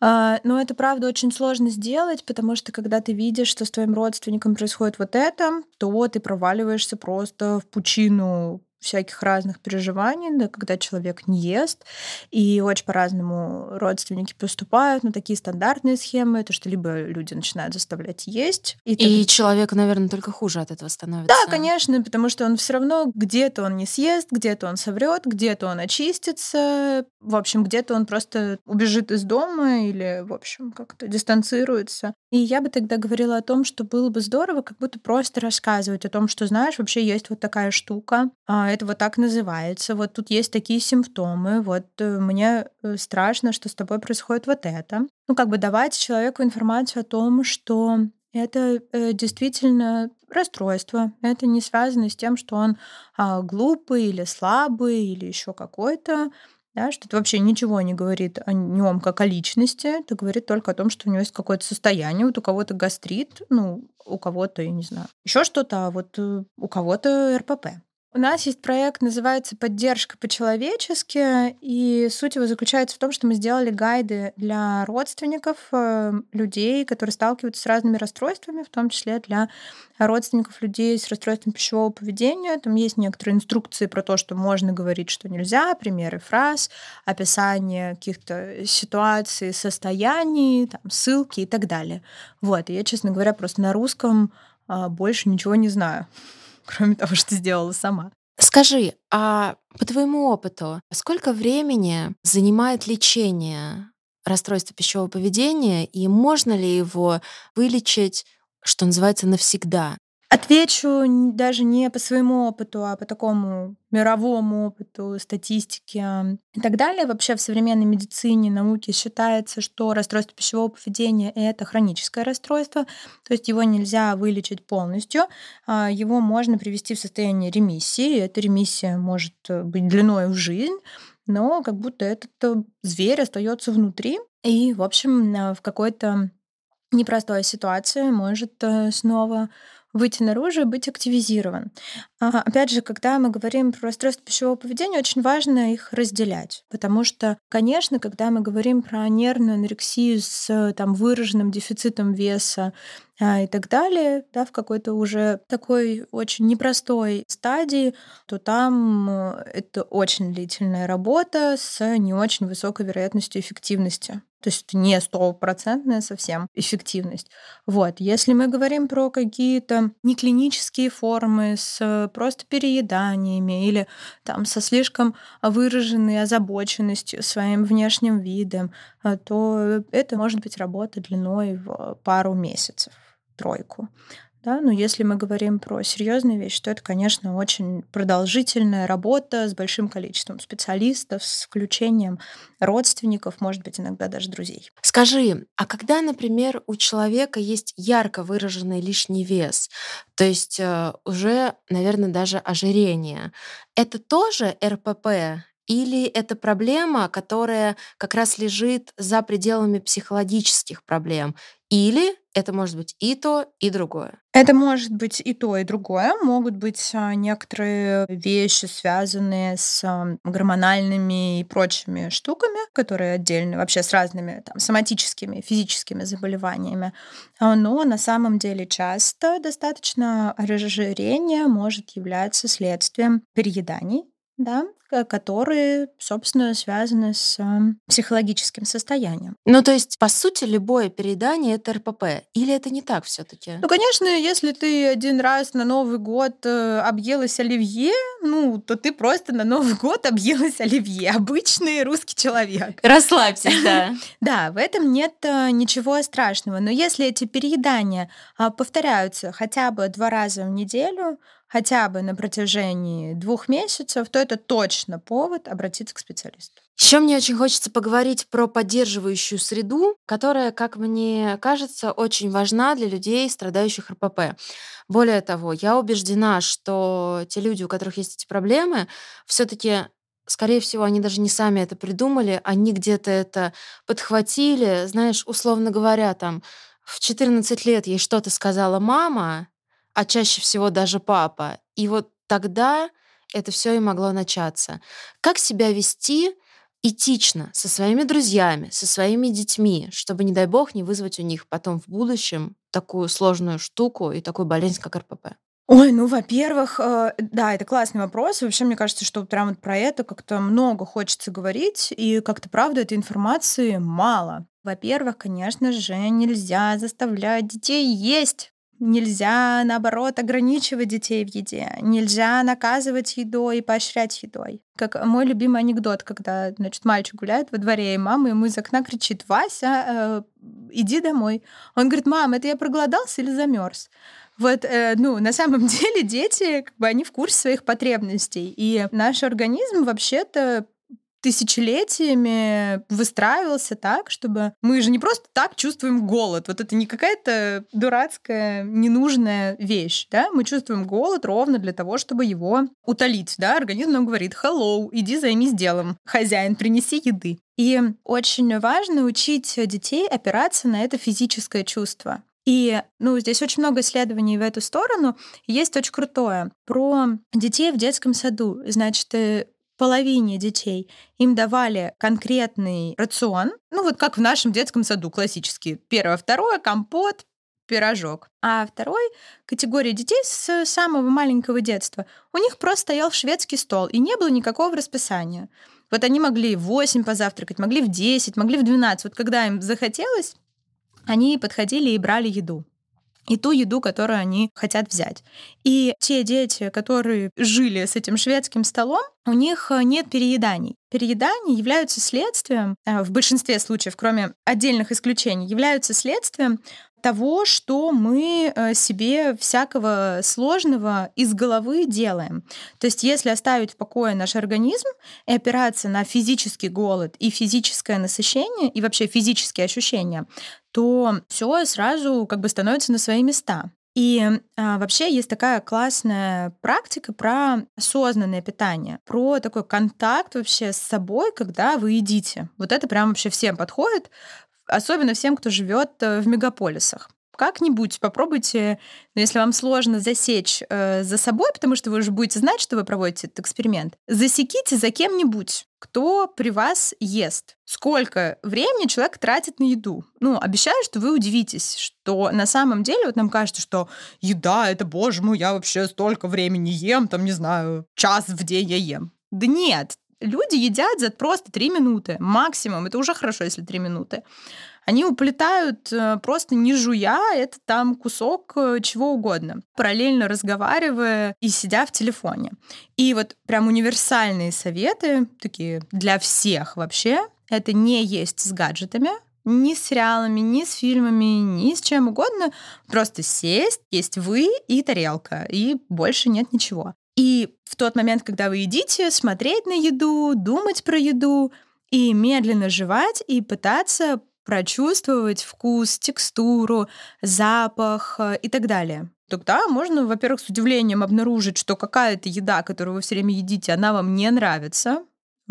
S2: А, но это, правда, очень сложно сделать, потому что когда ты видишь, что с твоим родственником происходит вот это, то ты проваливаешься просто в пучину всяких разных переживаний, да, когда человек не ест, и очень по-разному родственники поступают, но такие стандартные схемы, это что либо люди начинают заставлять есть.
S1: И, и так... человеку, наверное, только хуже от этого становится.
S2: Да, конечно, потому что он все равно где-то он не съест, где-то он соврет, где-то он очистится, в общем, где-то он просто убежит из дома или, в общем, как-то дистанцируется. И я бы тогда говорила о том, что было бы здорово как будто просто рассказывать о том, что, знаешь, вообще есть вот такая штука, это вот так называется, вот тут есть такие симптомы, вот э, мне э, страшно, что с тобой происходит вот это. Ну, как бы давать человеку информацию о том, что это э, действительно расстройство. Это не связано с тем, что он а, глупый или слабый или еще какой-то. Да, что это вообще ничего не говорит о нем как о личности, это говорит только о том, что у него есть какое-то состояние, вот у кого-то гастрит, ну, у кого-то, я не знаю, еще что-то, а вот у кого-то РПП. У нас есть проект, называется «Поддержка по-человечески», и суть его заключается в том, что мы сделали гайды для родственников э, людей, которые сталкиваются с разными расстройствами, в том числе для родственников людей с расстройством пищевого поведения. Там есть некоторые инструкции про то, что можно говорить, что нельзя, примеры фраз, описание каких-то ситуаций, состояний, там, ссылки и так далее. Вот, и я, честно говоря, просто на русском а, больше ничего не знаю кроме того, что сделала сама.
S1: Скажи, а по твоему опыту, сколько времени занимает лечение расстройства пищевого поведения и можно ли его вылечить, что называется, навсегда?
S2: Отвечу даже не по своему опыту, а по такому мировому опыту, статистике и так далее. Вообще в современной медицине, науке считается, что расстройство пищевого поведения — это хроническое расстройство, то есть его нельзя вылечить полностью, а его можно привести в состояние ремиссии. Эта ремиссия может быть длиной в жизнь, но как будто этот э, зверь остается внутри и, в общем, э, в какой-то непростой ситуации может э, снова выйти наружу и быть активизирован. А, опять же, когда мы говорим про расстройство пищевого поведения, очень важно их разделять, потому что, конечно, когда мы говорим про нервную анорексию с там, выраженным дефицитом веса а, и так далее, да, в какой-то уже такой очень непростой стадии, то там э, это очень длительная работа с не очень высокой вероятностью эффективности. То есть это не стопроцентная совсем эффективность. Вот. Если мы говорим про какие-то неклинические формы с просто перееданиями или там со слишком выраженной озабоченностью своим внешним видом, э, то это может быть работа длиной в пару месяцев, тройку. Да? Но если мы говорим про серьезные вещи, то это, конечно, очень продолжительная работа с большим количеством специалистов, с включением родственников, может быть, иногда даже друзей.
S1: Скажи, а когда, например, у человека есть ярко выраженный лишний вес, то есть э, уже, наверное, даже ожирение, это тоже РПП или это проблема, которая как раз лежит за пределами психологических проблем? Или это может быть и то, и другое?
S2: Это может быть и то, и другое. Могут быть а, некоторые вещи, связанные с гормональными и прочими штуками, которые отдельны вообще с разными там, соматическими, физическими заболеваниями. А, но на самом деле часто достаточно ожирение может являться следствием перееданий, да, которые, собственно, связаны с эм, психологическим состоянием.
S1: Ну, то есть, по сути, любое переедание это РПП. Или это не так все-таки?
S2: Ну, конечно, если ты один раз на Новый год э, объелась оливье, ну, то ты просто на Новый год объелась оливье. Обычный русский человек.
S1: Расслабься, да.
S2: Да, в этом нет э, ничего страшного. Но если эти переедания а, повторяются хотя бы два раза в неделю, хотя бы на протяжении двух месяцев, то это точно повод обратиться к специалисту.
S1: Еще мне очень хочется поговорить про поддерживающую среду, которая, как мне кажется, очень важна для людей, страдающих РПП. Более того, я убеждена, что те люди, у которых есть эти проблемы, все-таки скорее всего, они даже не сами это придумали, они где-то это подхватили, знаешь, условно говоря, там, в 14 лет ей что-то сказала мама, а чаще всего даже папа. И вот тогда это все и могло начаться. Как себя вести этично со своими друзьями, со своими детьми, чтобы, не дай бог, не вызвать у них потом в будущем такую сложную штуку и такую болезнь, как РПП?
S2: Ой, ну, во-первых, э, да, это классный вопрос. Вообще, мне кажется, что прям вот про это как-то много хочется говорить, и как-то, правда, этой информации мало. Во-первых, конечно же, нельзя заставлять детей есть. Нельзя, наоборот, ограничивать детей в еде. Нельзя наказывать едой и поощрять едой. Как мой любимый анекдот, когда, значит, мальчик гуляет во дворе, и мама ему из окна кричит, «Вася, э, иди домой». Он говорит, «Мам, это я проголодался или замерз?» Вот, э, ну, на самом деле дети, как бы, они в курсе своих потребностей. И наш организм вообще-то тысячелетиями выстраивался так, чтобы мы же не просто так чувствуем голод. Вот это не какая-то дурацкая, ненужная вещь, да? Мы чувствуем голод ровно для того, чтобы его утолить, да? Организм нам говорит «hello, иди займись делом, хозяин, принеси еды». И очень важно учить детей опираться на это физическое чувство. И, ну, здесь очень много исследований в эту сторону. Есть очень крутое про детей в детском саду. Значит, э, половине детей им давали конкретный рацион, ну вот как в нашем детском саду классический. Первое, второе, компот, пирожок. А второй категории детей с самого маленького детства, у них просто стоял шведский стол, и не было никакого расписания. Вот они могли в 8 позавтракать, могли в 10, могли в 12. Вот когда им захотелось, они подходили и брали еду и ту еду, которую они хотят взять. И те дети, которые жили с этим шведским столом, у них э, нет перееданий. Переедания являются следствием, э, в большинстве случаев, кроме отдельных исключений, являются следствием того, что мы э, себе всякого сложного из головы делаем. То есть если оставить в покое наш организм и опираться на физический голод и физическое насыщение и вообще физические ощущения, то все сразу как бы становится на свои места. И а, вообще есть такая классная практика про осознанное питание, про такой контакт вообще с собой, когда вы едите. Вот это прям вообще всем подходит, особенно всем, кто живет э, в мегаполисах как-нибудь попробуйте, но если вам сложно засечь э, за собой, потому что вы уже будете знать, что вы проводите этот эксперимент, засеките за кем-нибудь, кто при вас ест. Сколько времени человек тратит на еду. Ну, обещаю, что вы удивитесь, что на самом деле вот нам кажется, что еда — это, боже мой, я вообще столько времени ем, там, не знаю, час в день я ем. Да нет, люди едят за просто три минуты максимум. Это уже хорошо, если три минуты они уплетают э, просто не жуя, это там кусок э, чего угодно, параллельно разговаривая и сидя в телефоне. И вот прям универсальные советы, такие для всех вообще, это не есть с гаджетами, ни с сериалами, ни с фильмами, ни с чем угодно. Просто сесть, есть вы и тарелка, и больше нет ничего. И в тот момент, когда вы едите, смотреть на еду, думать про еду и медленно жевать и пытаться прочувствовать вкус, текстуру, запах э, и так далее. Тогда можно, во-первых, с удивлением обнаружить, что какая-то еда, которую вы все время едите, она вам не нравится,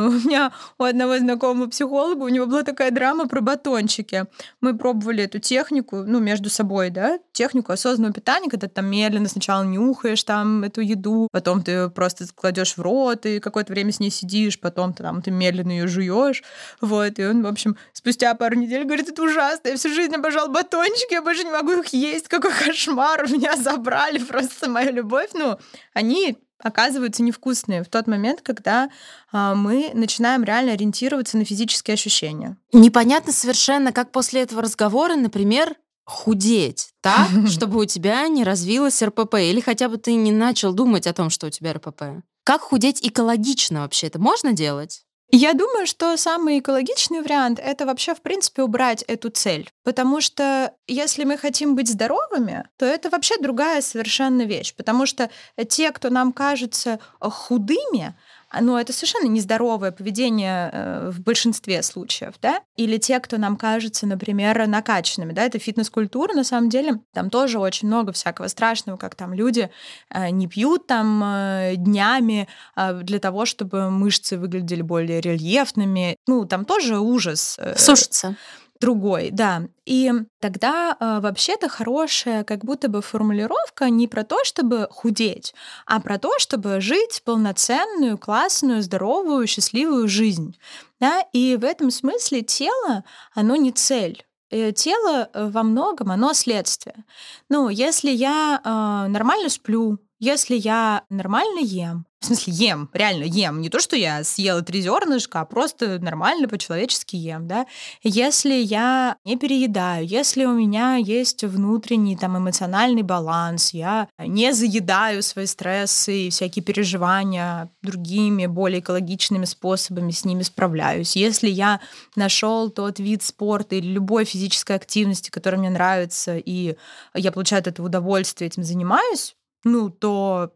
S2: у меня у одного знакомого психолога, у него была такая драма про батончики. Мы пробовали эту технику, ну, между собой, да, технику осознанного питания, когда ты там медленно сначала нюхаешь там эту еду, потом ты просто кладешь в рот и какое-то время с ней сидишь, потом ты там ты медленно ее жуешь. Вот, и он, в общем, спустя пару недель говорит, это ужасно, я всю жизнь обожал батончики, я больше не могу их есть, какой кошмар, у меня забрали просто мою любовь. Ну, они оказываются невкусные в тот момент, когда а, мы начинаем реально ориентироваться на физические ощущения.
S1: Непонятно совершенно, как после этого разговора, например, худеть так, чтобы у тебя не развилось РПП, или хотя бы ты не начал думать о том, что у тебя РПП. Как худеть экологично вообще? Это можно делать?
S2: Я думаю, что самый экологичный вариант — это вообще, в принципе, убрать эту цель. Потому что если мы хотим быть здоровыми, то это вообще другая совершенно вещь. Потому что те, кто нам кажется худыми, но это совершенно нездоровое поведение э, в большинстве случаев, да, или те, кто нам кажется, например, накачанными, да, это фитнес-культура, на самом деле, там тоже очень много всякого страшного, как там люди э, не пьют там э, днями для того, чтобы мышцы выглядели более рельефными, ну, там тоже ужас.
S1: Сушится
S2: другой, да. И тогда э, вообще-то хорошая как будто бы формулировка не про то, чтобы худеть, а про то, чтобы жить полноценную, классную, здоровую, счастливую жизнь. Да? И в этом смысле тело, оно не цель. Э, тело э, во многом, оно следствие. Ну, если я э, нормально сплю, если я нормально ем, в смысле ем, реально ем, не то, что я съела три зернышка, а просто нормально по-человечески ем, да. Если я не переедаю, если у меня есть внутренний там эмоциональный баланс, я не заедаю свои стрессы и всякие переживания другими, более экологичными способами с ними справляюсь. Если я нашел тот вид спорта или любой физической активности, которая мне нравится, и я получаю от этого удовольствие, этим занимаюсь, ну, то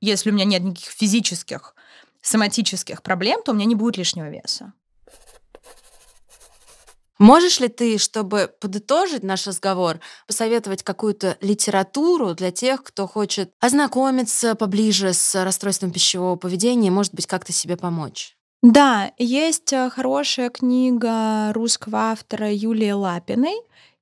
S2: если у меня нет никаких физических, соматических проблем, то у меня не будет лишнего веса.
S1: Можешь ли ты, чтобы подытожить наш разговор, посоветовать какую-то литературу для тех, кто хочет ознакомиться поближе с расстройством пищевого поведения, может быть, как-то себе помочь?
S2: Да, есть э, хорошая книга русского автора Юлии Лапиной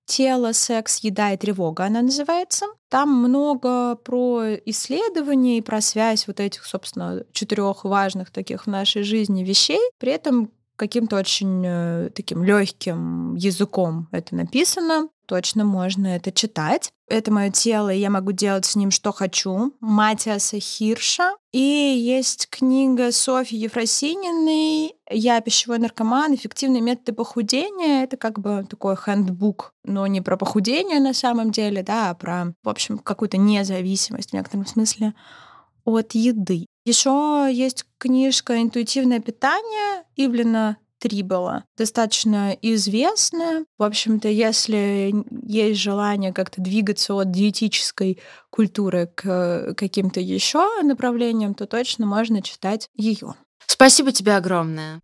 S2: «Тело, секс, еда и тревога» она называется. Там много про исследования и про связь вот этих, собственно, четырех важных таких в нашей жизни вещей. При этом каким-то очень э, таким легким языком это написано. Точно можно это читать. Это мое тело, и я могу делать с ним, что хочу. Матиаса Хирша. И есть книга Софьи Ефросининой «Я пищевой наркоман. Эффективные методы похудения». Это как бы такой хендбук, но не про похудение на самом деле, да, а про, в общем, какую-то независимость в некотором смысле от еды. Еще есть книжка «Интуитивное питание» Ивлина Трибала, достаточно известная. В общем-то, если есть желание как-то двигаться от диетической культуры к каким-то еще направлениям, то точно можно читать ее.
S1: Спасибо тебе огромное.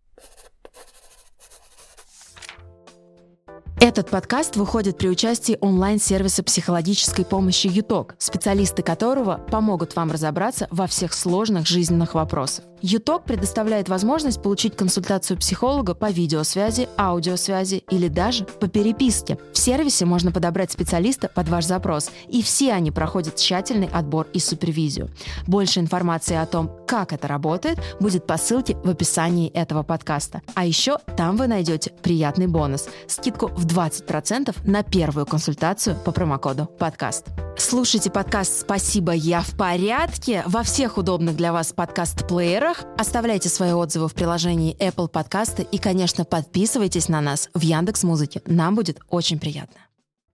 S1: Этот подкаст выходит при участии онлайн-сервиса психологической помощи ЮТОК, специалисты которого помогут вам разобраться во всех сложных жизненных вопросах. ЮТОК предоставляет возможность получить консультацию психолога по видеосвязи, аудиосвязи или даже по переписке. В сервисе можно подобрать специалиста под ваш запрос, и все они проходят тщательный отбор и супервизию. Больше информации о том, как это работает, будет по ссылке в описании этого подкаста. А еще там вы найдете приятный бонус – скидку в 20% на первую консультацию по промокоду «Подкаст». Слушайте подкаст «Спасибо, я в порядке» во всех удобных для вас подкаст-плеерах. Оставляйте свои отзывы в приложении Apple Подкасты и, конечно, подписывайтесь на нас в Яндекс Музыке. Нам будет очень приятно.